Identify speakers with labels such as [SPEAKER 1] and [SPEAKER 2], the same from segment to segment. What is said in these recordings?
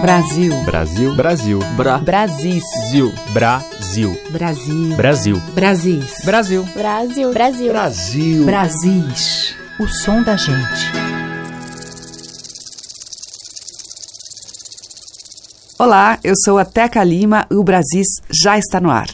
[SPEAKER 1] Brasil.
[SPEAKER 2] Brasil. Brasil.
[SPEAKER 1] Bra. Brasis.
[SPEAKER 2] Zil.
[SPEAKER 1] Brasil.
[SPEAKER 2] Brasil.
[SPEAKER 1] Brasil. Brasis.
[SPEAKER 2] Brasil.
[SPEAKER 3] Brasil. Brasil.
[SPEAKER 4] Brasil.
[SPEAKER 1] Brasis. O som da gente. Olá, eu sou a Teca Lima e o Brasis já está no ar.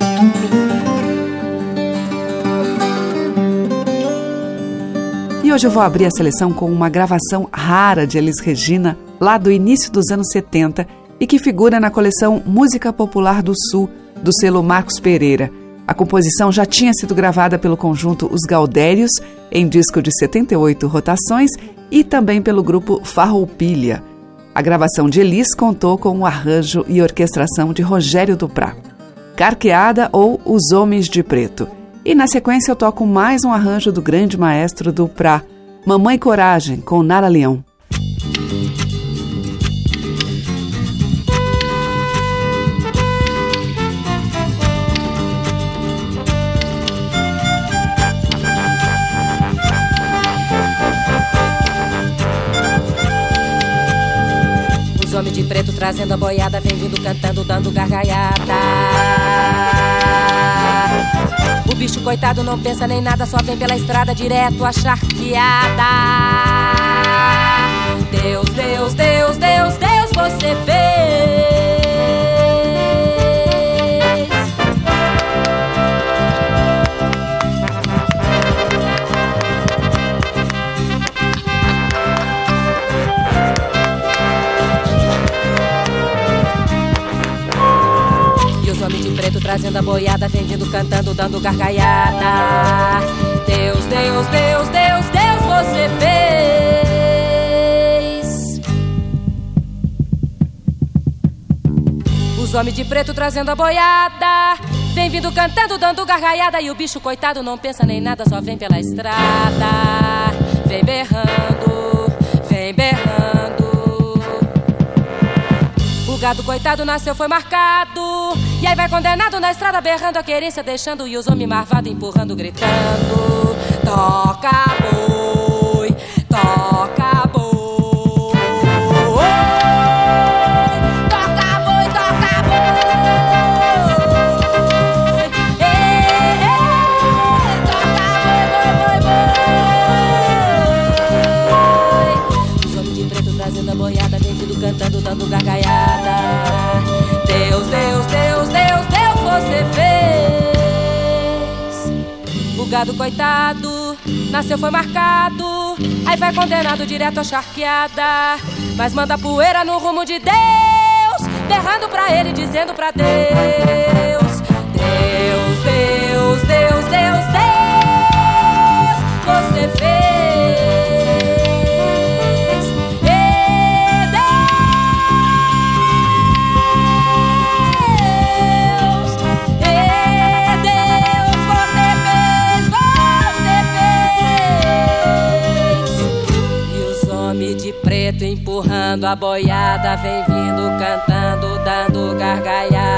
[SPEAKER 1] E hoje eu vou abrir a seleção com uma gravação rara de Elis Regina lá do início dos anos 70, e que figura na coleção Música Popular do Sul, do selo Marcos Pereira. A composição já tinha sido gravada pelo conjunto Os Gaudérios, em disco de 78 rotações, e também pelo grupo Farroupilha. A gravação de Elis contou com o arranjo e orquestração de Rogério Duprá. Carqueada ou Os Homens de Preto. E na sequência eu toco mais um arranjo do grande maestro Duprá, Mamãe Coragem, com Nara Leão.
[SPEAKER 5] Os homens de preto trazendo a boiada, vem vindo cantando, dando gargalhada. O bicho coitado não pensa nem nada, só vem pela estrada direto a charqueada. Deus, Deus, Deus, Deus, Deus, você fez. Trazendo a boiada, vem vindo cantando, dando gargalhada. Deus, Deus, Deus, Deus, Deus, você fez. Os homens de preto trazendo a boiada. Vem vindo cantando, dando gargalhada. E o bicho coitado não pensa nem nada, só vem pela estrada. Vem berrando, vem berrando. O gado coitado nasceu, foi marcado. E aí vai condenado na estrada, berrando a querência, deixando e os homens marvados empurrando, gritando. Toca boi, toca fez. O gado coitado nasceu, foi marcado. Aí vai condenado direto à charqueada. Mas manda poeira no rumo de Deus, berrando pra ele, dizendo pra Deus: Deus, Deus, Deus, Deus, Deus, você fez. Empurrando a boiada, vem vindo cantando, dando gargalhada.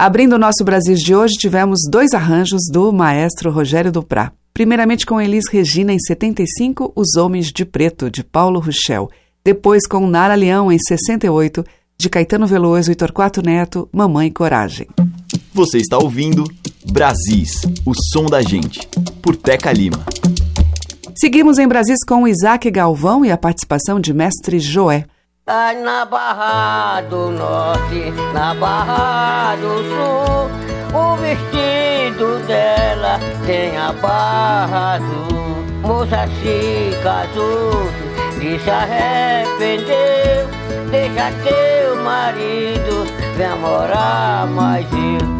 [SPEAKER 1] Abrindo o nosso Brasil de hoje, tivemos dois arranjos do maestro Rogério Duprá. Primeiramente com Elis Regina em 75, Os Homens de Preto, de Paulo Ruchel. Depois com Nara Leão em 68, de Caetano Veloso e Torquato Neto, Mamãe Coragem.
[SPEAKER 2] Você está ouvindo Brasis, o som da gente, por Teca Lima.
[SPEAKER 1] Seguimos em Brasis com Isaac Galvão e a participação de Mestre Joé.
[SPEAKER 3] Ai, na Barra do Norte, na Barra do Sul, o vestido dela tem a barra azul. Moça se casou, e se arrependeu, deixa teu marido, vem morar mais eu.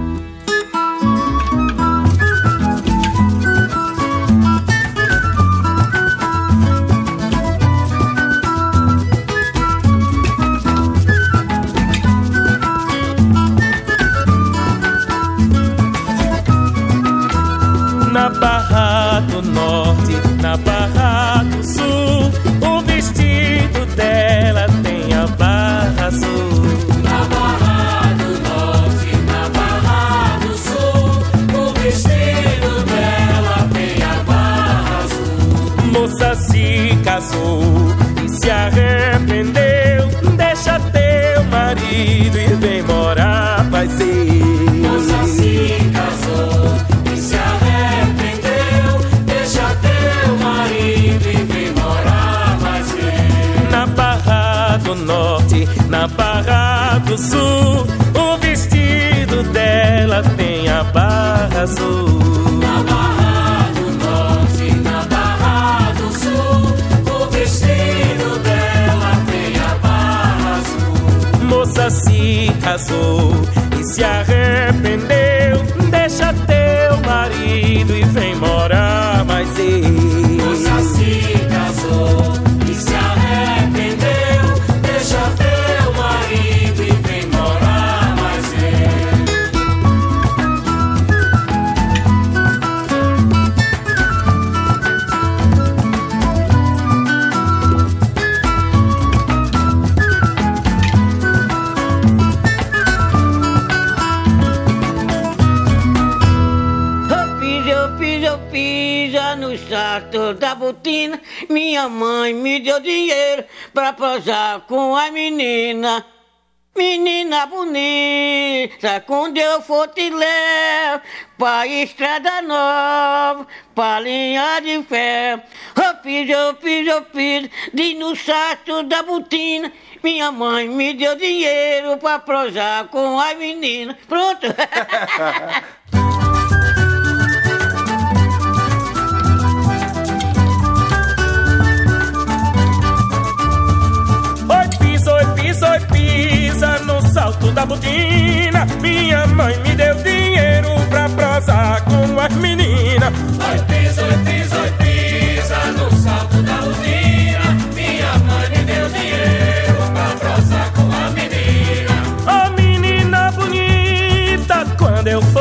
[SPEAKER 4] Barra do Norte, na Barra do Sul. O vestido dela tem a barra azul.
[SPEAKER 6] Na Barra do Norte, na Barra do Sul. O vestido dela tem a barra azul.
[SPEAKER 4] Moça se casou e se arrependeu. Norte, na Barra do Sul, o vestido dela tem a barra azul.
[SPEAKER 6] Na Barra do Norte, na Barra do Sul. O vestido dela tem a barra azul.
[SPEAKER 4] Moça se casou e se arrependeu. Deixa teu marido e vem
[SPEAKER 3] salto da botina. Minha mãe me deu dinheiro pra posar com a menina. Menina bonita, quando eu for te levo pra estrada nova, pra linha de ferro. Eu fiz, eu fiz, eu fiz, de no salto da botina. Minha mãe me deu dinheiro pra prosar com a menina. Pronto.
[SPEAKER 4] piso e piso e pisa no salto da botina. Minha mãe me deu dinheiro pra prosar com as meninas.
[SPEAKER 6] Oi, piso e piso e pisa no salto da botina. Minha mãe me deu dinheiro
[SPEAKER 7] pra
[SPEAKER 8] prosar com a
[SPEAKER 7] menina. A
[SPEAKER 8] menina bonita, quando
[SPEAKER 4] eu for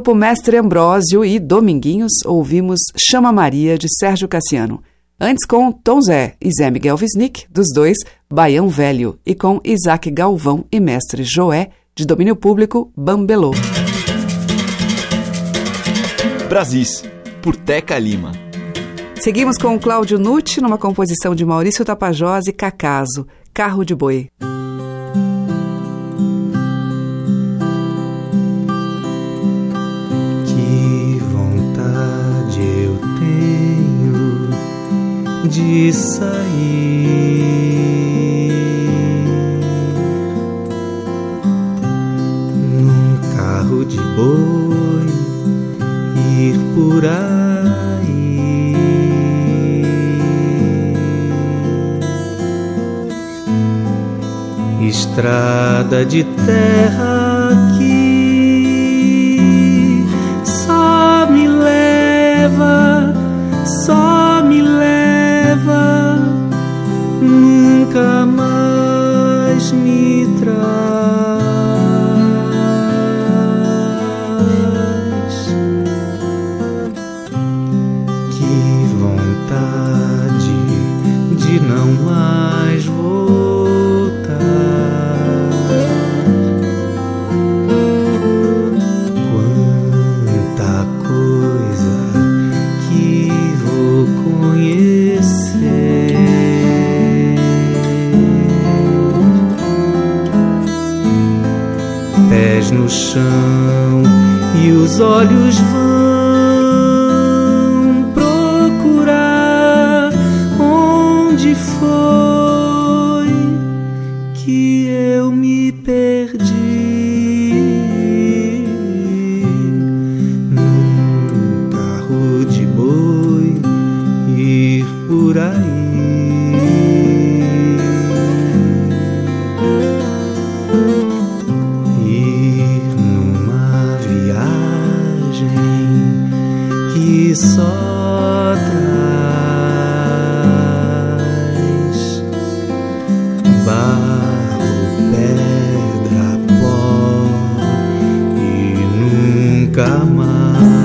[SPEAKER 4] grupo Mestre Ambrósio e Dominguinhos, ouvimos Chama Maria, de Sérgio Cassiano. Antes com Tom Zé e Zé Miguel Visnick, dos dois, Baião Velho, e com Isaac Galvão e Mestre Joé, de domínio público, Bambelô.
[SPEAKER 2] Brasis, por Teca Lima.
[SPEAKER 4] Seguimos com Cláudio Nutti numa composição de Maurício Tapajós e Cacaso, Carro de Boi.
[SPEAKER 9] de sair. Num carro de boi, ir por aí. Estrada de terra que só me leva. olhos
[SPEAKER 10] 干嘛？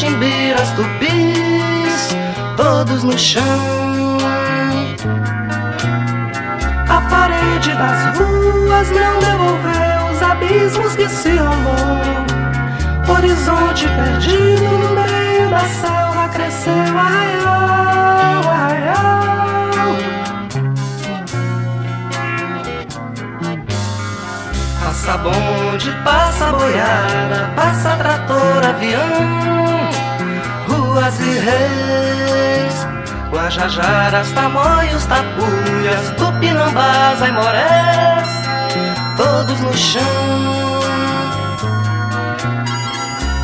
[SPEAKER 10] Chimbiras, tupis, todos no chão. A parede das ruas não devolveu os abismos que se rolou. Horizonte perdido bonde, passa boiada, passa trator, avião, ruas e reis, Guajajaras, tamoios, tapuias, tupinambás, aimorés, todos no chão.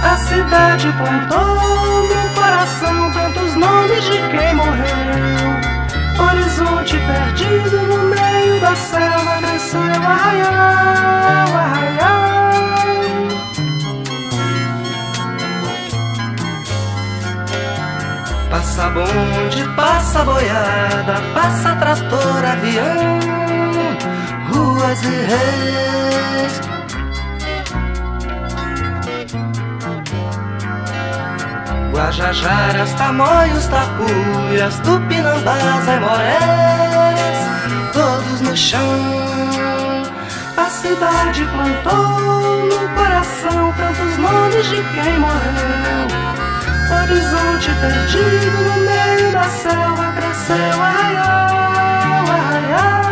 [SPEAKER 10] A cidade plantou no coração tantos nomes de quem morreu. Horizonte perdido no meio da selva cresceu arraial, arraial. Passa bonde, passa boiada, passa trator, avião, ruas e reis. Guajajaras, tamoios, tapuias, tupinambás, aimorés, todos no chão. A cidade plantou no coração tantos nomes de quem morreu. Horizonte perdido no meio da selva cresceu arraial, arraial.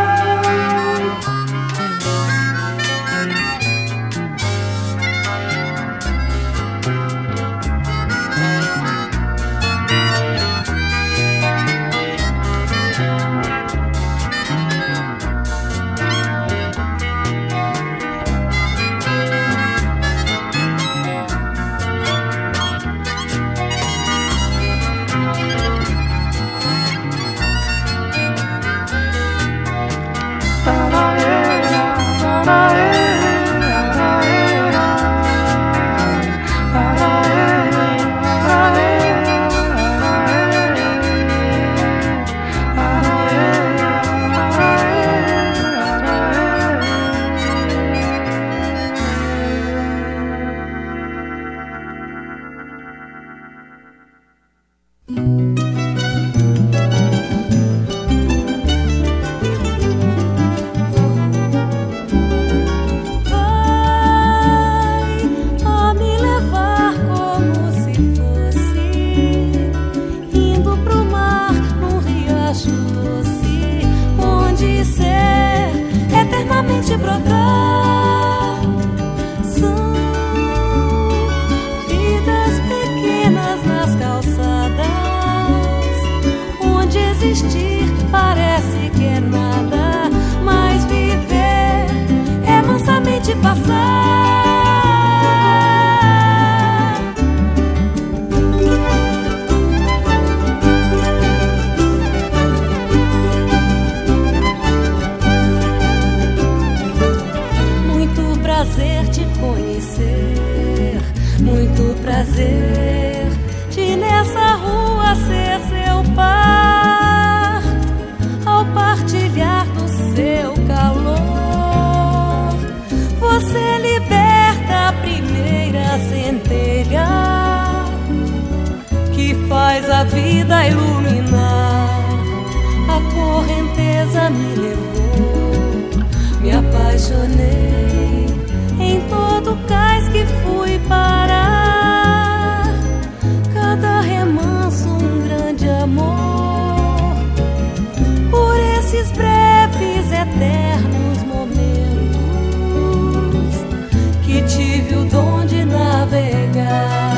[SPEAKER 11] Que tive o dom de navegar.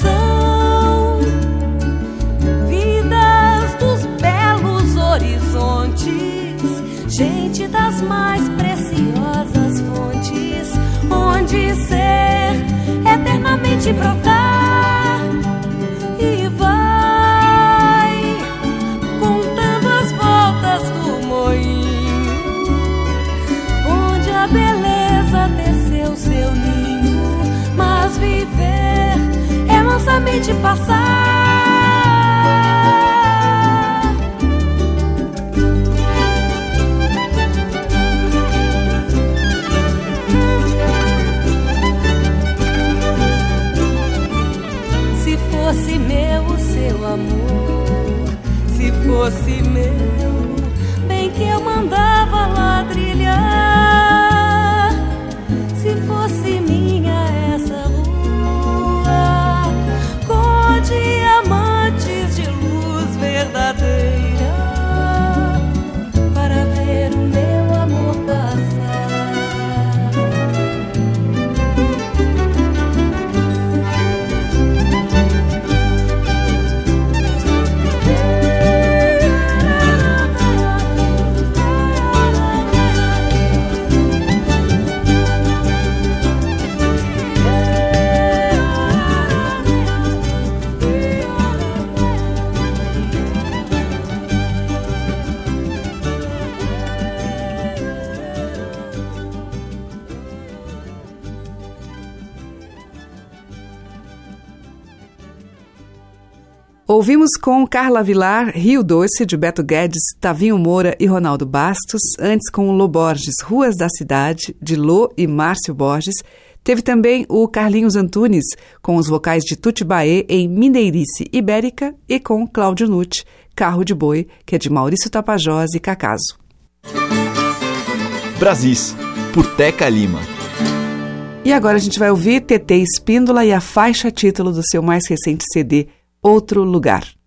[SPEAKER 11] São vidas dos belos horizontes, gente das mais preciosas fontes, onde ser eternamente brotar mansamente passar.
[SPEAKER 12] Ouvimos com Carla Vilar, Rio Doce, de Beto Guedes, Tavinho Moura e Ronaldo Bastos, antes com o Lô Borges, Ruas da Cidade, de Lô e Márcio Borges. Teve também o Carlinhos Antunes, com os vocais de Tuti Baê em Mineirice Ibérica e com Cláudio Nutti, Carro de Boi, que é de Maurício Tapajós e Cacaso.
[SPEAKER 2] Brasis, por Teca Lima.
[SPEAKER 12] E agora a gente vai ouvir TT Espíndola e a faixa título do seu mais recente CD, Outro Lugar.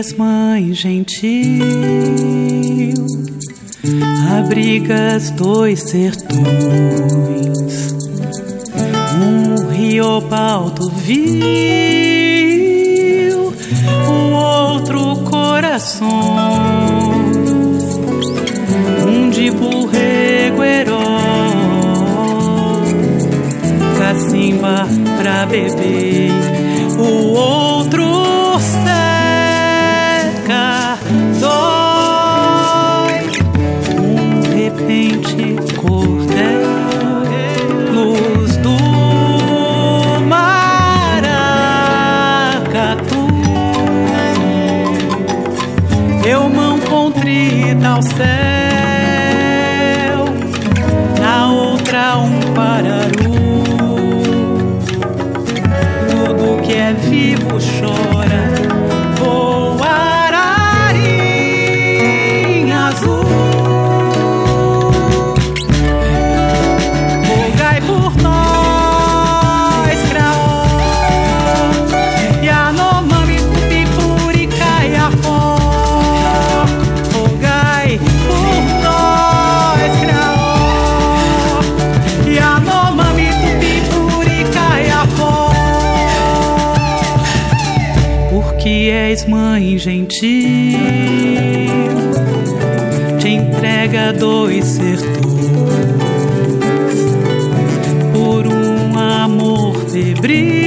[SPEAKER 13] És mãe gentil, abrigas dois sertões, um rio alto vil, o outro coração, um de burrego herói, cacimba pra beber, o outro dois sertões por um amor febril,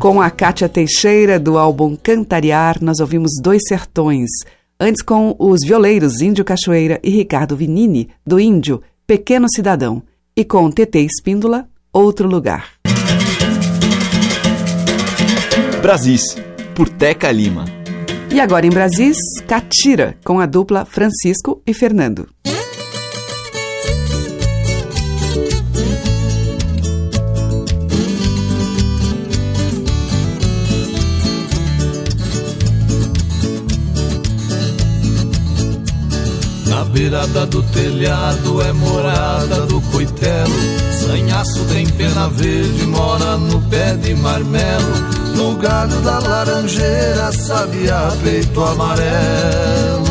[SPEAKER 1] Com a Kátia Teixeira, do álbum Cantariar, nós ouvimos Dois Sertões. Antes, com os violeiros Índio Cachoeira e Ricardo Vinini, do Índio, Pequeno Cidadão. E com TT Espíndola, Outro Lugar.
[SPEAKER 2] Brasis, por Teca Lima.
[SPEAKER 1] E agora em Brasis, Catira, com a dupla Francisco e Fernando.
[SPEAKER 14] Beirada do telhado é morada do coitelo. Sanhaço tem pena verde, mora no pé de marmelo. No galho da laranjeira, sabia peito amarelo.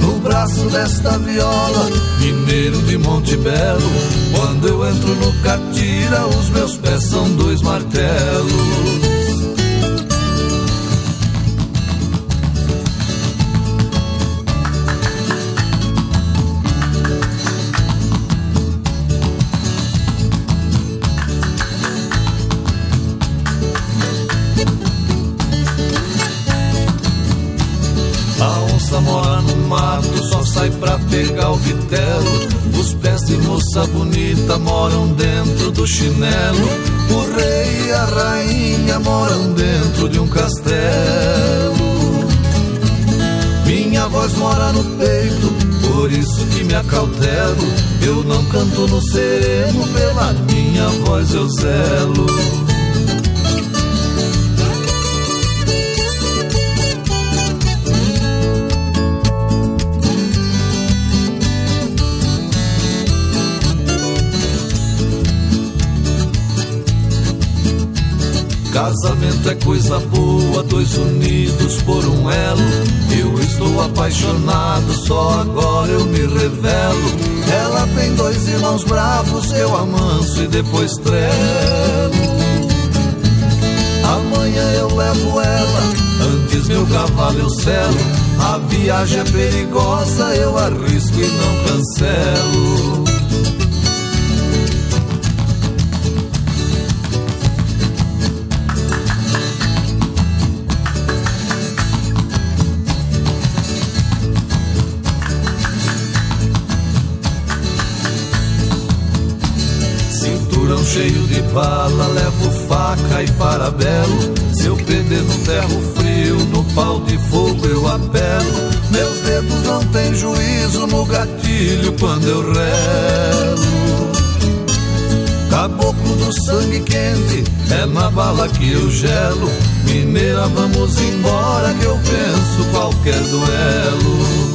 [SPEAKER 14] No braço desta viola, mineiro de Monte Belo. Quando eu entro no catira, os meus pés são dois martelos. Onça mora no mato, só sai pra pegar o vitelo. Os pés de moça bonita moram dentro do chinelo. O rei e a rainha moram dentro de um castelo. Minha voz mora no peito, por isso que me acautelo. Eu não canto no sereno, pela minha voz eu zelo. Casamento é coisa boa, dois unidos por um elo. Eu estou apaixonado, só agora eu me revelo. Ela tem dois irmãos bravos, eu amanso e depois trelo. Amanhã eu levo ela, antes meu cavalo eu selo. A viagem é perigosa, eu arrisco e não cancelo. Cheio de bala, levo faca e parabelo. Se eu perder no ferro frio, no pau de fogo eu apelo. Meus dedos não têm juízo no gatilho quando eu relo. Caboclo do sangue quente, é na bala que eu gelo. Mineira, vamos embora que eu venço qualquer duelo.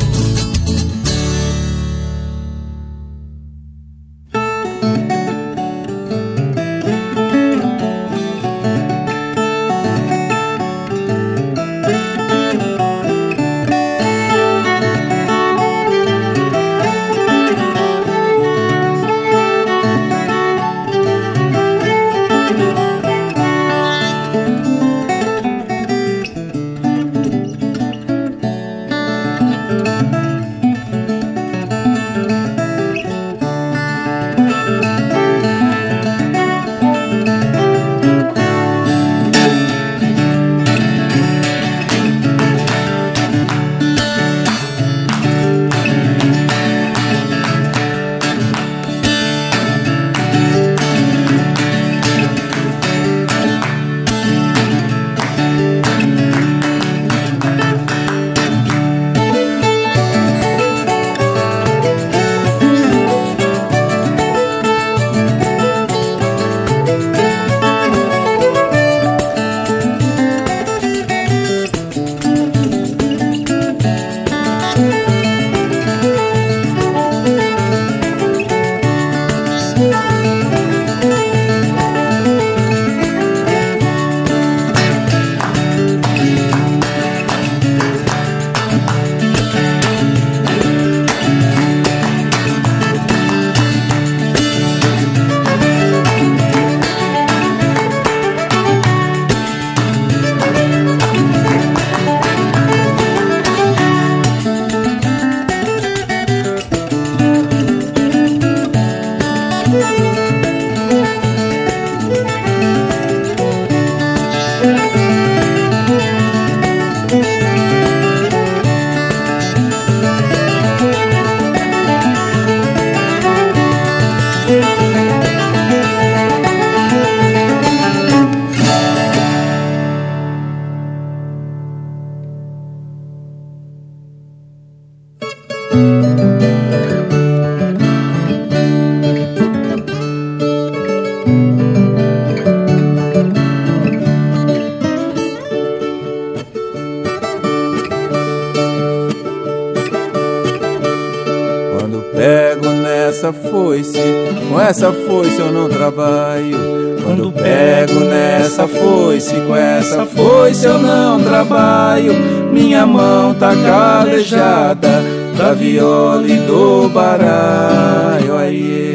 [SPEAKER 15] Trabalho. Minha mão tá calejada da viola e do baralho. Aí.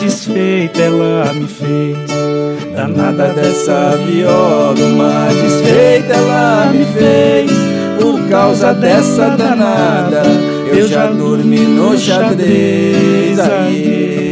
[SPEAKER 13] desfeita ela me fez.
[SPEAKER 15] Danada dessa viola, uma desfeita ela me fez. causa dessa danada, eu já dormi no xadrez. Aí.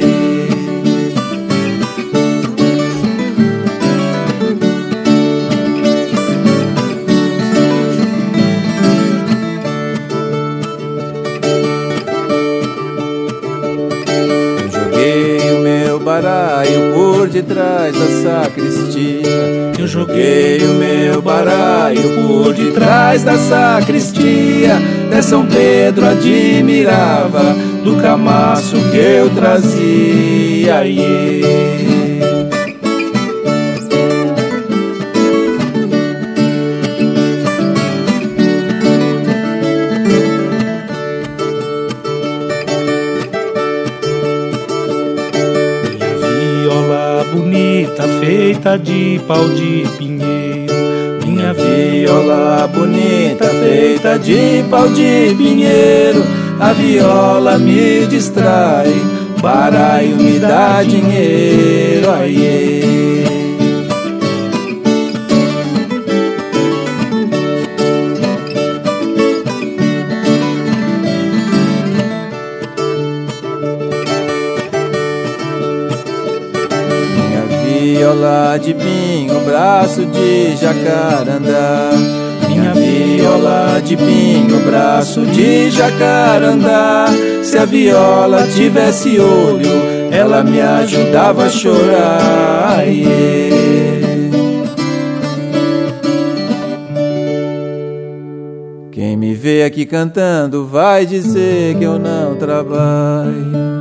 [SPEAKER 15] Detrás da sacristia. Eu joguei o meu baralho por detrás da sacristia. Até São Pedro admirava do camaço que eu trazia. Yeah.
[SPEAKER 13] Feita de pau de pinheiro.
[SPEAKER 15] Minha viola bonita feita de pau de pinheiro. A viola me distrai, baralho me dá dinheiro. Aiê. Viola de pinho, braço de jacarandá. Minha viola de pinho, braço de jacarandá. Se a viola tivesse olho, ela me ajudava a chorar. Quem me vê aqui cantando vai dizer que eu não trabalho.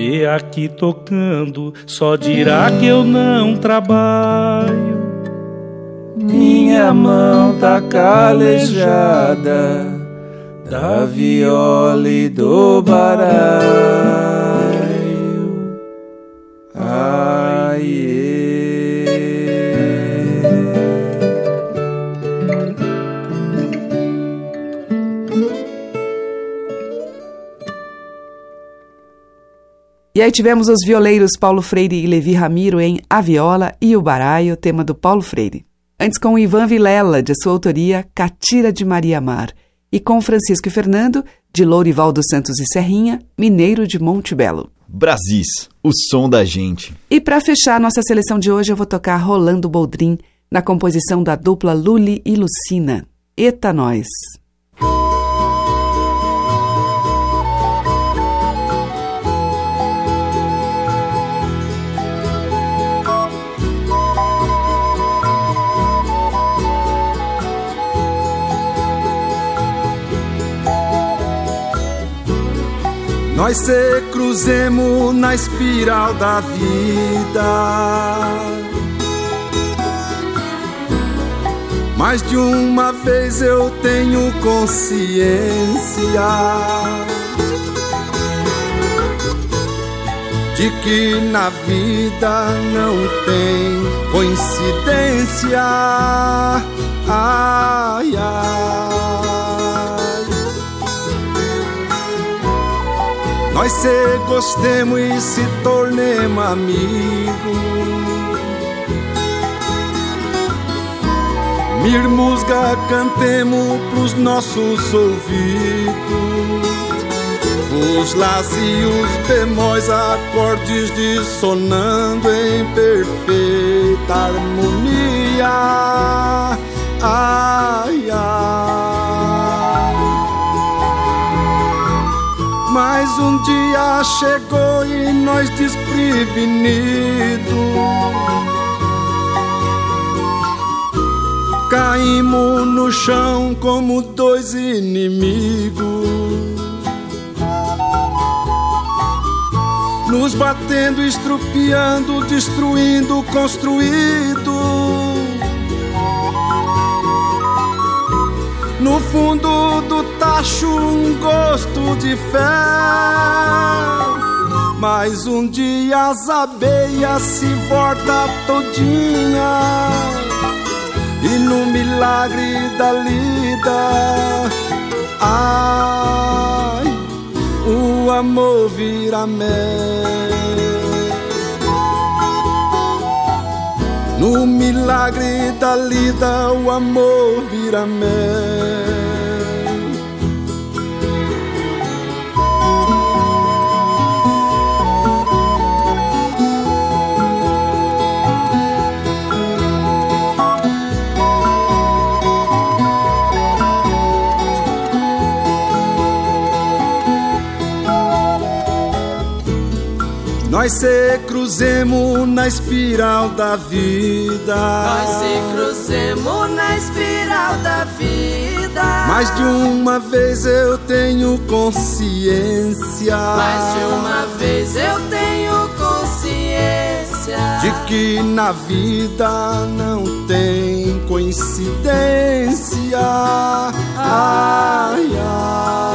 [SPEAKER 13] Vê aqui tocando só dirá que eu não trabalho.
[SPEAKER 15] Minha mão tá calejada da viola e do baralho.
[SPEAKER 1] E aí tivemos os violeiros Paulo Freire e Levi Ramiro em A Viola e o Baraio, tema do Paulo Freire. Antes com Ivan Vilela, de sua autoria, Catira de Maria Mar. E com Francisco e Fernando, de Lourivaldo Santos e Serrinha, Mineiro de Monte Belo.
[SPEAKER 2] Brasis, o som da gente.
[SPEAKER 1] E para fechar nossa seleção de hoje, eu vou tocar Rolando Boldrin, na composição da dupla Luli e Lucina. Eta Nós.
[SPEAKER 16] Nós se cruzemos na espiral da vida. Mais de uma vez eu tenho consciência de que na vida não tem coincidência. Ai, ai. Nós se gostemos e se tornemos amigos. Mirmusga cantemos pros nossos ouvidos. Os las e os bemóis, acordes dissonando em perfeita harmonia. Ai, ai. Mas um dia chegou e nós desprevenidos. Caímos no chão como dois inimigos. Nos batendo, estrupiando, destruindo, construído No fundo do tacho um gosto de fé Mas um dia as abelhas se volta todinha. E no milagre da lida Ai, o amor vira mel No milagre da lida o amor vira mel Nós se cruzemos na espiral da vida.
[SPEAKER 17] Nós se cruzemos na espiral da vida.
[SPEAKER 16] Mais de uma vez eu tenho consciência.
[SPEAKER 17] Mais de uma vez eu tenho consciência
[SPEAKER 16] de que na vida não tem coincidência. Ai, ai.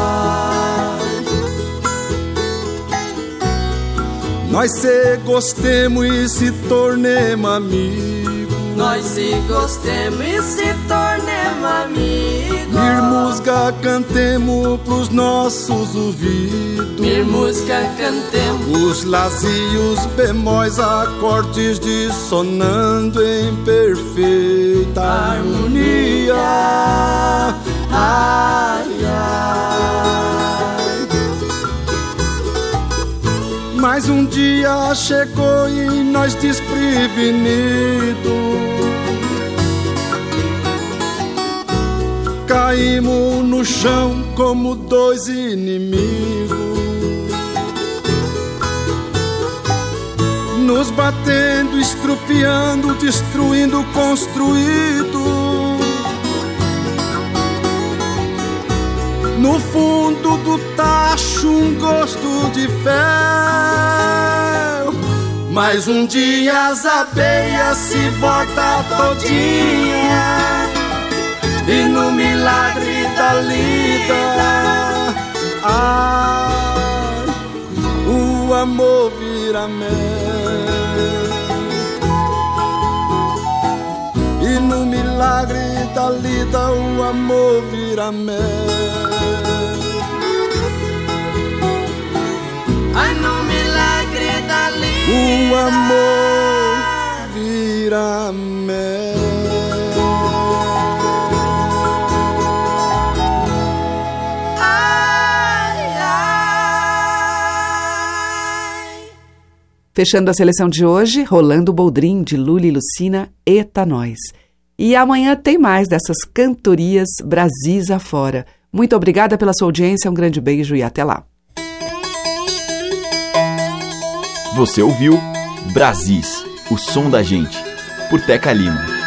[SPEAKER 16] Nós se gostemos e se tornemos amigos.
[SPEAKER 17] Nós se gostemos e se tornemos amigos.
[SPEAKER 16] Mir música cantemos pros nossos ouvidos.
[SPEAKER 17] Mir música cantemos.
[SPEAKER 16] Os lazios bemóis, acordes dissonando em perfeita harmonia. Ai, ai. Mas um dia chegou e nós desprevenidos. Caímos no chão como dois inimigos. Nos batendo, estrupiando, destruindo construído No fundo do tacho um gosto de fel. Mas um dia as abelhas se volta todinha. E no milagre da lida Ai, o amor vira mel. E no milagre da lida o amor vira mel
[SPEAKER 17] Ai, no milagre da
[SPEAKER 16] O amor vira mel
[SPEAKER 17] Ai, ai
[SPEAKER 1] Fechando a seleção de hoje, Rolando Boldrin, de Lula e Lucina, Eta Nós. E amanhã tem mais dessas cantorias Brasis afora. Muito obrigada pela sua audiência, um grande beijo e até lá.
[SPEAKER 2] Você ouviu Brasis, o som da gente, por Teca Lima.